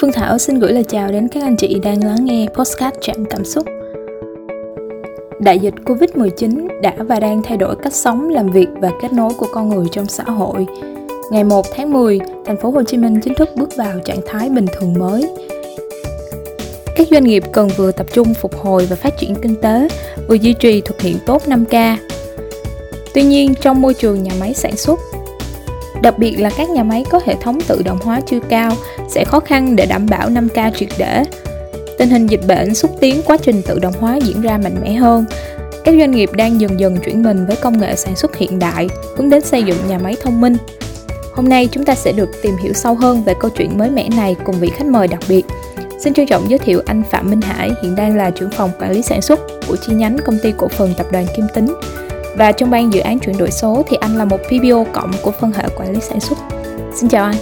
Phương Thảo xin gửi lời chào đến các anh chị đang lắng nghe Postcard Chạm Cảm Xúc. Đại dịch Covid-19 đã và đang thay đổi cách sống, làm việc và kết nối của con người trong xã hội. Ngày 1 tháng 10, thành phố Hồ Chí Minh chính thức bước vào trạng thái bình thường mới. Các doanh nghiệp cần vừa tập trung phục hồi và phát triển kinh tế, vừa duy trì thực hiện tốt 5K. Tuy nhiên, trong môi trường nhà máy sản xuất, đặc biệt là các nhà máy có hệ thống tự động hóa chưa cao sẽ khó khăn để đảm bảo 5K triệt để. Tình hình dịch bệnh xúc tiến quá trình tự động hóa diễn ra mạnh mẽ hơn. Các doanh nghiệp đang dần dần chuyển mình với công nghệ sản xuất hiện đại, hướng đến xây dựng nhà máy thông minh. Hôm nay chúng ta sẽ được tìm hiểu sâu hơn về câu chuyện mới mẻ này cùng vị khách mời đặc biệt. Xin trân trọng giới thiệu anh Phạm Minh Hải, hiện đang là trưởng phòng quản lý sản xuất của chi nhánh công ty cổ phần tập đoàn Kim Tính. Và trong ban dự án chuyển đổi số thì anh là một PBO cộng của phân hệ quản lý sản xuất. Xin chào anh.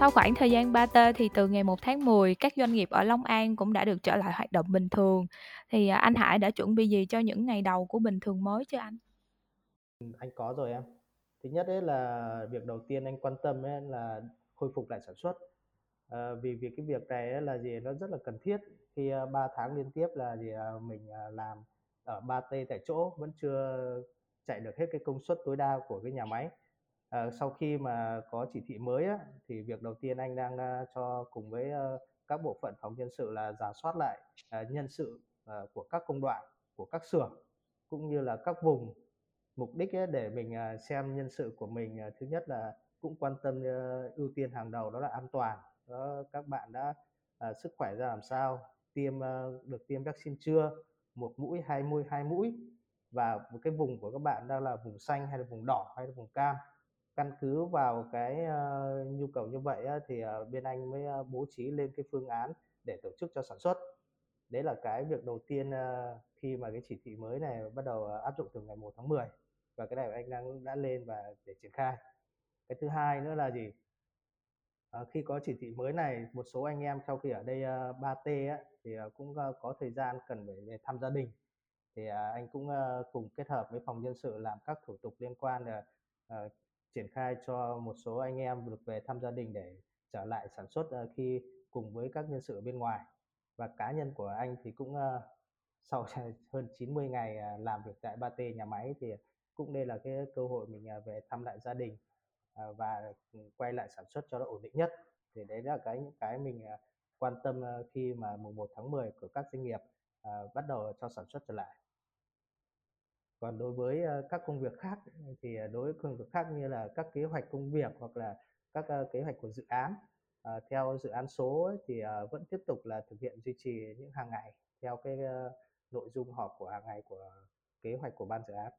Sau khoảng thời gian 3T thì từ ngày 1 tháng 10, các doanh nghiệp ở Long An cũng đã được trở lại hoạt động bình thường. Thì à, anh Hải đã chuẩn bị gì cho những ngày đầu của bình thường mới chưa anh? Anh có rồi em. Thứ nhất ấy là việc đầu tiên anh quan tâm ấy là khôi phục lại sản xuất. À, vì vì cái việc này là gì nó rất là cần thiết. Khi ờ, uh, 3 tháng liên tiếp là gì uh, mình uh, làm ở 3T tại chỗ vẫn chưa chạy được hết cái công suất tối đa của cái nhà máy. À, sau khi mà có chỉ thị mới á, thì việc đầu tiên anh đang uh, cho cùng với uh, các bộ phận phòng nhân sự là giả soát lại uh, nhân sự uh, của các công đoạn của các xưởng cũng như là các vùng. Mục đích ấy để mình uh, xem nhân sự của mình uh, thứ nhất là cũng quan tâm uh, ưu tiên hàng đầu đó là an toàn đó các bạn đã à, sức khỏe ra làm sao? Tiêm à, được tiêm vaccine chưa? Một mũi hai mũi hai mũi. Và một cái vùng của các bạn đang là vùng xanh hay là vùng đỏ hay là vùng cam. Căn cứ vào cái uh, nhu cầu như vậy á, thì uh, bên anh mới uh, bố trí lên cái phương án để tổ chức cho sản xuất. Đấy là cái việc đầu tiên uh, khi mà cái chỉ thị mới này bắt đầu uh, áp dụng từ ngày 1 tháng 10 và cái này anh đang đã lên và để triển khai. Cái thứ hai nữa là gì? À, khi có chỉ thị mới này một số anh em sau khi ở đây ờ, uh, 3T á, thì uh, cũng uh, có thời gian cần phải về thăm gia đình. Thì uh, anh cũng uh, cùng kết hợp với phòng nhân sự làm các thủ tục liên quan để uh, triển khai cho một số anh em được về thăm gia đình để trở lại sản xuất uh, khi cùng với các nhân sự bên ngoài. Và cá nhân của anh thì cũng uh, sau hơn 90 ngày uh, làm việc tại 3T nhà máy thì cũng đây là cái cơ hội mình uh, về thăm lại gia đình. Ờ, và quay lại sản xuất cho nó ổn định nhất thì đấy là cái những cái mình à, quan tâm ờ, khi mà mùng 1 tháng 10 của các doanh nghiệp ờ, bắt đầu cho sản xuất trở lại còn đối với các công việc khác, thì đối với công việc khác như là các kế hoạch công việc hoặc là các kế hoạch của dự án theo dự án số thì vẫn tiếp tục là thực hiện duy trì những hàng ngày theo cái nội dung họp của hàng ngày của kế hoạch của ban dự án.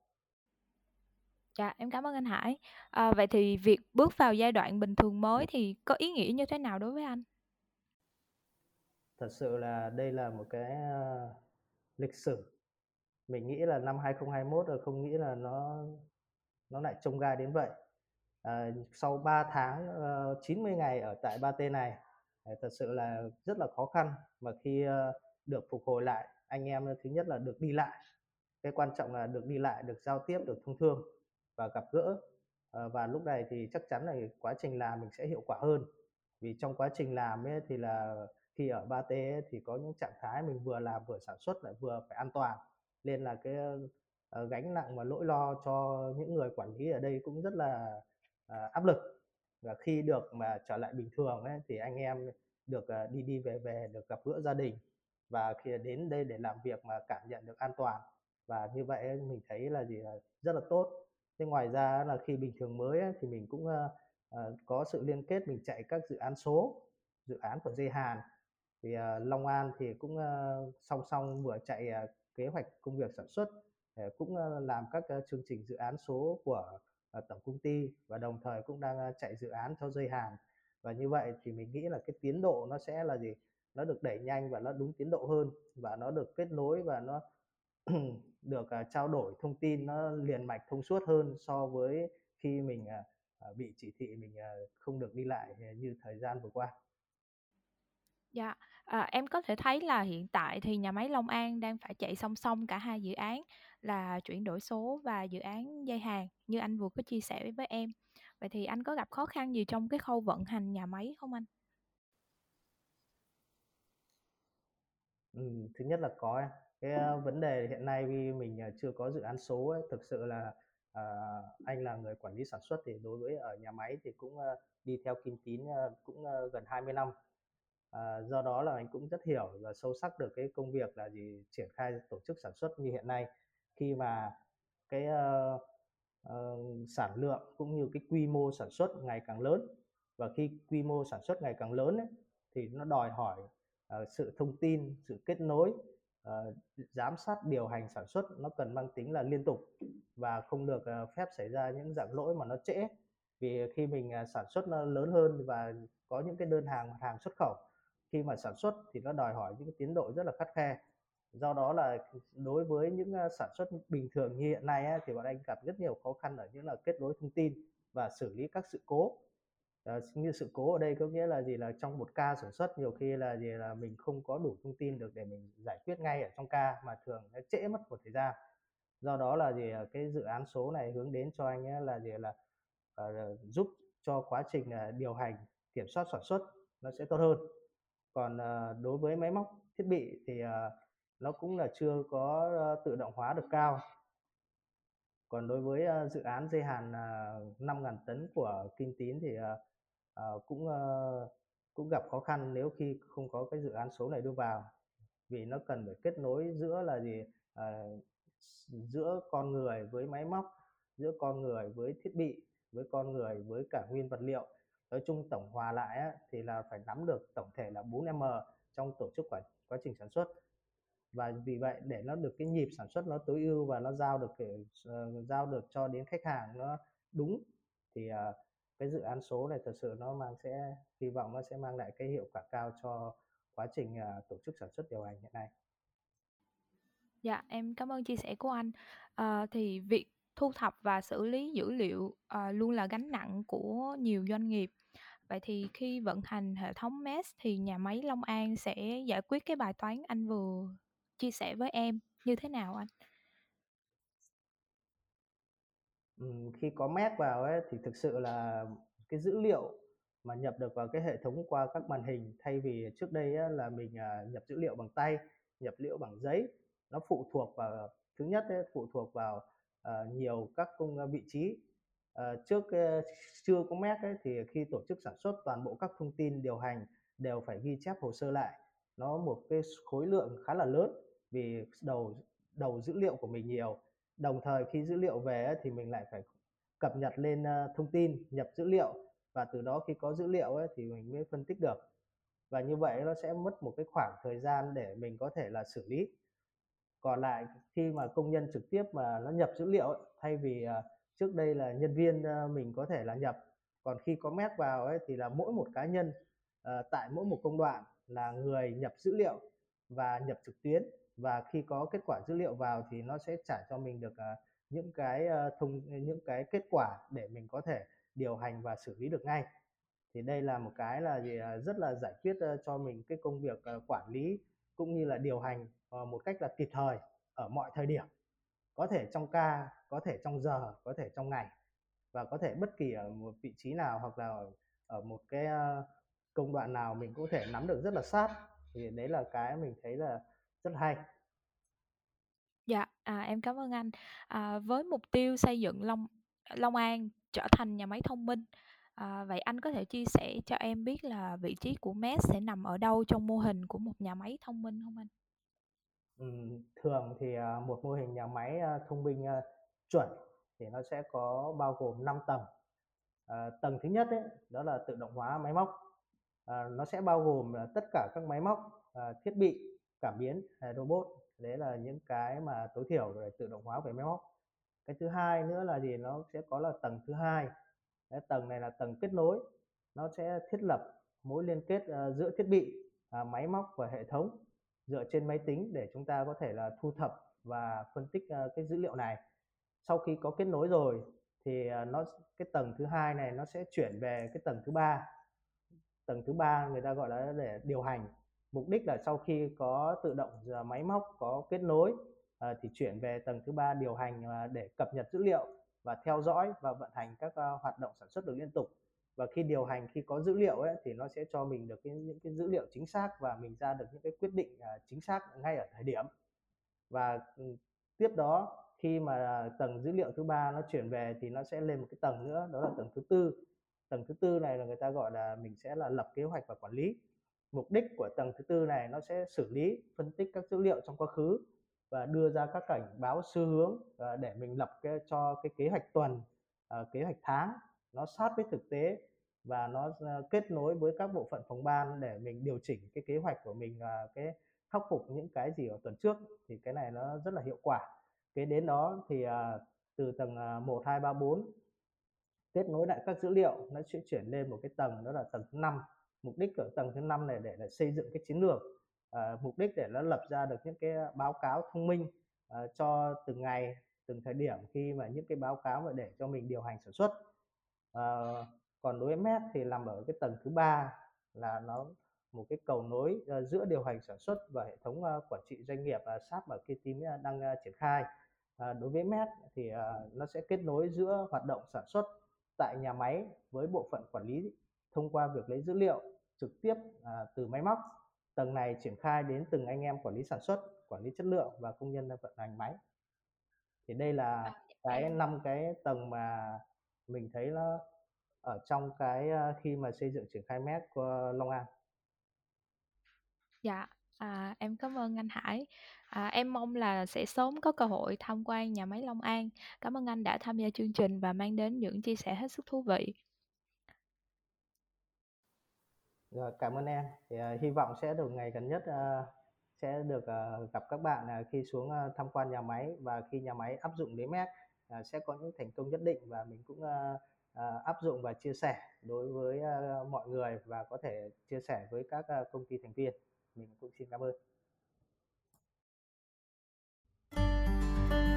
Dạ, em cảm ơn anh Hải. À, vậy thì việc bước vào giai đoạn bình thường mới thì có ý nghĩa như thế nào đối với anh? Thật sự là đây là một cái uh, lịch sử mình nghĩ là năm 2021 rồi không nghĩ là nó nó lại trông gai đến vậy à, sau 3 tháng ờ, uh, 90 ngày ở tại ba t này à, thật sự là rất là khó khăn mà khi uh, được phục hồi lại anh em thứ nhất là được đi lại cái quan trọng là được đi lại được giao tiếp được thông thương và gặp gỡ. Ờ, và lúc này thì chắc chắn là quá trình làm mình sẽ hiệu quả hơn. Vì trong quá trình làm ấy thì là khi ở 3T ấy, thì có những trạng thái mình vừa làm vừa sản xuất lại vừa phải an toàn. Nên là cái ờ, gánh nặng và nỗi lo cho những người quản lý ở đây cũng rất là ờ, áp lực. Và khi được mà trở lại bình thường ấy, thì anh em được đi đi về về được gặp gỡ gia đình. Và khi đến đây để làm việc mà cảm nhận được an toàn. Và như vậy mình thấy là gì là rất là tốt thế ngoài ra là khi bình thường mới ấy, thì mình cũng uh, có sự liên kết mình chạy các dự án số dự án của dây hàn. Thì uh, Long An thì cũng uh, song song vừa chạy uh, kế hoạch công việc sản xuất cũng làm các chương trình dự án số của tổng công ty và đồng thời cũng đang chạy dự án cho dây hàn. Và như vậy thì mình nghĩ là cái tiến độ nó sẽ là gì? Nó được đẩy nhanh và nó đúng tiến độ hơn và nó được kết nối và nó được trao đổi thông tin nó liền mạch thông suốt hơn so với khi mình bị chỉ thị mình không được đi lại như thời gian vừa qua Dạ, à, em có thể thấy là hiện tại thì nhà máy Long An đang phải chạy song song cả hai dự án là chuyển đổi số và dự án dây hàng như anh vừa có chia sẻ với em. Vậy thì anh có gặp khó khăn gì trong cái khâu vận hành nhà máy không anh? Ừm, thứ nhất là có em. Cái, ờ, vấn đề hiện nay vì mình, ờ, chưa có dự án số ấy, thực sự là, à, anh là người quản lý sản xuất thì đối với ở nhà máy thì cũng, đi theo Kim Tín, cũng, ơ, gần 20 năm. à, do đó là anh cũng rất hiểu và sâu sắc được cái công việc là gì, triển khai tổ chức sản xuất như hiện nay. Khi mà cái, ơ, ờ, sản lượng cũng như cái quy mô sản xuất ngày càng lớn, và khi quy mô sản xuất ngày càng lớn ấy, thì nó đòi hỏi, ờ, sự thông tin, sự kết nối, Ờ, giám sát điều hành sản xuất nó cần mang tính là liên tục và không được, ờ, phép xảy ra những dạng lỗi mà nó trễ. Vì khi mình, ờ, sản xuất nó lớn hơn và có những cái đơn hàng, hàng xuất khẩu, khi mà sản xuất thì nó đòi hỏi những cái tiến độ rất là khắt khe. Do đó là, đối với những, sản xuất bình thường như hiện nay ấy, thì bọn anh gặp rất nhiều khó khăn ở những là kết nối thông tin và xử lý các sự cố à, như sự cố ở đây có nghĩa là gì? Là trong một ca sản xuất nhiều khi là gì? Là mình không có đủ thông tin được để mình giải quyết ngay ở trong ca, mà thường nó trễ mất một thời gian. Do đó là gì? Ờ, cái dự án số này hướng đến cho anh ấy là gì? Là, ờ, ờ giúp cho quá trình, à, điều hành, kiểm soát sản xuất nó sẽ tốt hơn. Còn, ờ, đối với máy móc, thiết bị thì, ờ, nó cũng là chưa có, ơ, tự động hóa được cao. Còn đối với, uh, dự án dây hàn, ờ, uh, 5.000 tấn của kinh Tín thì, uh, uh, cũng, uh, cũng gặp khó khăn nếu khi không có cái dự án số này đưa vào. Vì nó cần phải kết nối giữa là gì? uh, giữa con người với máy móc, giữa con người với thiết bị, với con người với cả nguyên vật liệu. Nói chung tổng hòa lại á, thì là phải nắm được tổng thể là 4M trong tổ chức quá quá trình sản xuất. Và vì vậy để nó được cái nhịp sản xuất nó tối ưu và nó giao được cái uh, giao được cho đến khách hàng nó đúng thì, uh, cái dự án số này thật sự nó mang sẽ hy vọng nó sẽ mang lại cái hiệu quả cao cho quá trình, uh, tổ chức sản xuất điều hành hiện nay. Dạ, em cảm ơn chia sẻ của anh. Ờ, thì việc thu thập và xử lý dữ liệu, ờ, luôn là gánh nặng của nhiều doanh nghiệp. Vậy thì khi vận hành hệ thống MES thì nhà máy Long An sẽ giải quyết cái bài toán anh vừa chia sẻ với em như thế nào anh? Khi có mét vào ấy thì thực sự là cái dữ liệu mà nhập được vào cái hệ thống qua các màn hình, thay vì trước đây ấy, là mình, à, nhập dữ liệu bằng tay, nhập liệu bằng giấy, nó phụ thuộc vào thứ nhất ấy, phụ thuộc vào, uh, nhiều các cung, à, vị trí. uh, trước, uh, chưa có mét ấy thì khi tổ chức sản xuất toàn bộ các thông tin điều hành đều phải ghi chép hồ sơ lại, nó một cái khối lượng khá là lớn vì đầu đầu dữ liệu của mình nhiều. Đồng thời khi dữ liệu về thì mình lại phải cập nhật lên, ờ, thông tin, nhập dữ liệu và từ đó khi có dữ liệu ấy thì mình mới phân tích được. Và như vậy nó sẽ mất một cái khoảng thời gian để mình có thể là xử lý. Còn lại khi mà công nhân trực tiếp mà nó nhập dữ liệu ấy, thay vì, ờ, trước đây là nhân viên, ờ, mình có thể là nhập, còn khi có mét vào ấy thì là mỗi một cá nhân, tại mỗi một công đoạn là người nhập dữ liệu và nhập trực tuyến. Và khi có kết quả dữ liệu vào thì nó sẽ trả cho mình được, ờ, những cái, ờ, thông những cái kết quả để mình có thể điều hành và xử lý được ngay. Thì đây là một cái là gì? Ờ, rất là giải quyết, cho mình cái công việc, quản lý cũng như là điều hành, một cách là kịp thời ở mọi thời điểm, có thể trong ca, có thể trong giờ, có thể trong ngày và có thể bất kỳ ở một vị trí nào hoặc là ở một cái, công đoạn nào mình cũng có thể nắm được rất là sát. Thì đấy là cái mình thấy là rất hay. Dạ, à, em cảm ơn anh. À, với mục tiêu xây dựng Long Long An trở thành nhà máy thông minh, à, vậy anh có thể chia sẻ cho em biết là vị trí của MES sẽ nằm ở đâu trong mô hình của một nhà máy thông minh hông anh? Ừm, thường thì, à, một mô hình nhà máy, a, thông minh, a, chuẩn thì nó sẽ có bao gồm 5 tầng. Ờ, tầng thứ nhất ấy, đó là tự động hóa máy móc, ờ, nó sẽ bao gồm tất cả các máy móc, thiết bị, cảm biến, hệ robot, đấy là những cái mà tối thiểu để tự động hóa về máy móc. Cái thứ hai nữa là gì? Nó sẽ có là tầng thứ hai, cái tầng này là tầng kết nối, nó sẽ thiết lập mối liên kết, ờ, giữa thiết bị, máy móc và hệ thống dựa trên máy tính để chúng ta có thể là thu thập và phân tích, ờ, cái dữ liệu này. Sau khi có kết nối rồi thì, ờ, nó cái tầng thứ hai này nó sẽ chuyển về cái tầng thứ ba. Tầng thứ ba người ta gọi là để điều hành, mục đích là sau khi có tự động à, máy móc có kết nối uh, thì chuyển về tầng thứ ba điều hành uh, để cập nhật dữ liệu và theo dõi và vận hành các uh, hoạt động sản xuất được liên tục. Và khi điều hành khi có dữ liệu ấy thì nó sẽ cho mình được cái, những cái dữ liệu chính xác và mình ra được những cái quyết định uh, chính xác ngay ở thời điểm. Và ừ, tiếp đó khi mà tầng dữ liệu thứ ba nó chuyển về thì nó sẽ lên một cái tầng nữa đó là tầng thứ tư. Tầng thứ tư này là người ta gọi là mình sẽ là lập kế hoạch và quản lý mục đích của tầng thứ tư này nó sẽ xử lý, phân tích các dữ liệu trong quá khứ và đưa ra các cảnh báo xu hướng à, để mình lập cái, cho cái kế hoạch tuần à, kế hoạch tháng. Nó sát với thực tế và nó à, kết nối với các bộ phận phòng ban để mình điều chỉnh cái kế hoạch của mình cái khắc phục những cái gì ở tuần trước. Thì cái này nó rất là hiệu quả. Cái đến đó thì từ tầng 1 2 3 4 kết nối lại các dữ liệu, nó sẽ chuyển lên một cái tầng, đó là tầng thứ năm mục đích ở tầng thứ năm này để, để xây dựng cái chiến lược. À, mục đích để nó lập ra được những cái báo cáo thông minh à, cho từng ngày từng thời điểm khi mà những cái báo cáo mà để cho mình điều hành sản xuất. À, còn đối với mét thì nằm ở cái tầng thứ ba là nó một cái cầu nối uh, giữa điều hành sản xuất và hệ thống uh, quản trị doanh nghiệp uh, SAP mà kia team uh, đang uh, triển khai. Uh, đối với MET thì uh, nó sẽ kết nối giữa hoạt động sản xuất tại nhà máy với bộ phận quản lý thông qua việc lấy dữ liệu trực tiếp à, từ máy móc. Tầng này triển khai đến từng anh em quản lý sản xuất quản lý chất lượng và công nhân vận hành máy. Thì đây là à, cái năm cái tầng mà mình thấy nó ở trong cái à, khi mà xây dựng triển khai MET của Long An. Dạ à, em cảm ơn anh Hải. À, em mong là sẽ sớm có cơ hội tham quan nhà máy Long An. Cảm ơn anh đã tham gia chương trình và mang đến những chia sẻ hết sức thú vị rồi, cảm ơn em. Thì uh, hy vọng sẽ được ngày gần nhất uh, sẽ được uh, gặp các bạn uh, khi xuống uh, tham quan nhà máy và khi nhà máy áp dụng đến mét uh, sẽ có những thành công nhất định và mình cũng uh, uh, áp dụng và chia sẻ đối với uh, mọi người và có thể chia sẻ với các uh, công ty thành viên. Mình cũng xin cảm ơn.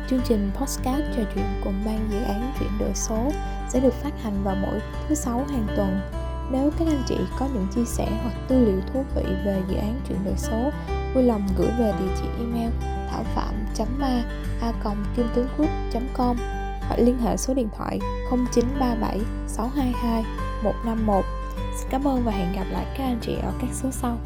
Chương trình podcast trò chuyện cùng ban dự án chuyển đổi số sẽ được phát hành vào mỗi thứ sáu hàng tuần nếu các anh chị có những chia sẻ hoặc tư liệu thú vị về dự án chuyển đổi số, vui lòng gửi về địa chỉ email thảo phạm ma a kim tướng com hoặc liên hệ số điện thoại 0937 622 151. Xin cảm ơn và hẹn gặp lại các anh chị ở các số sau.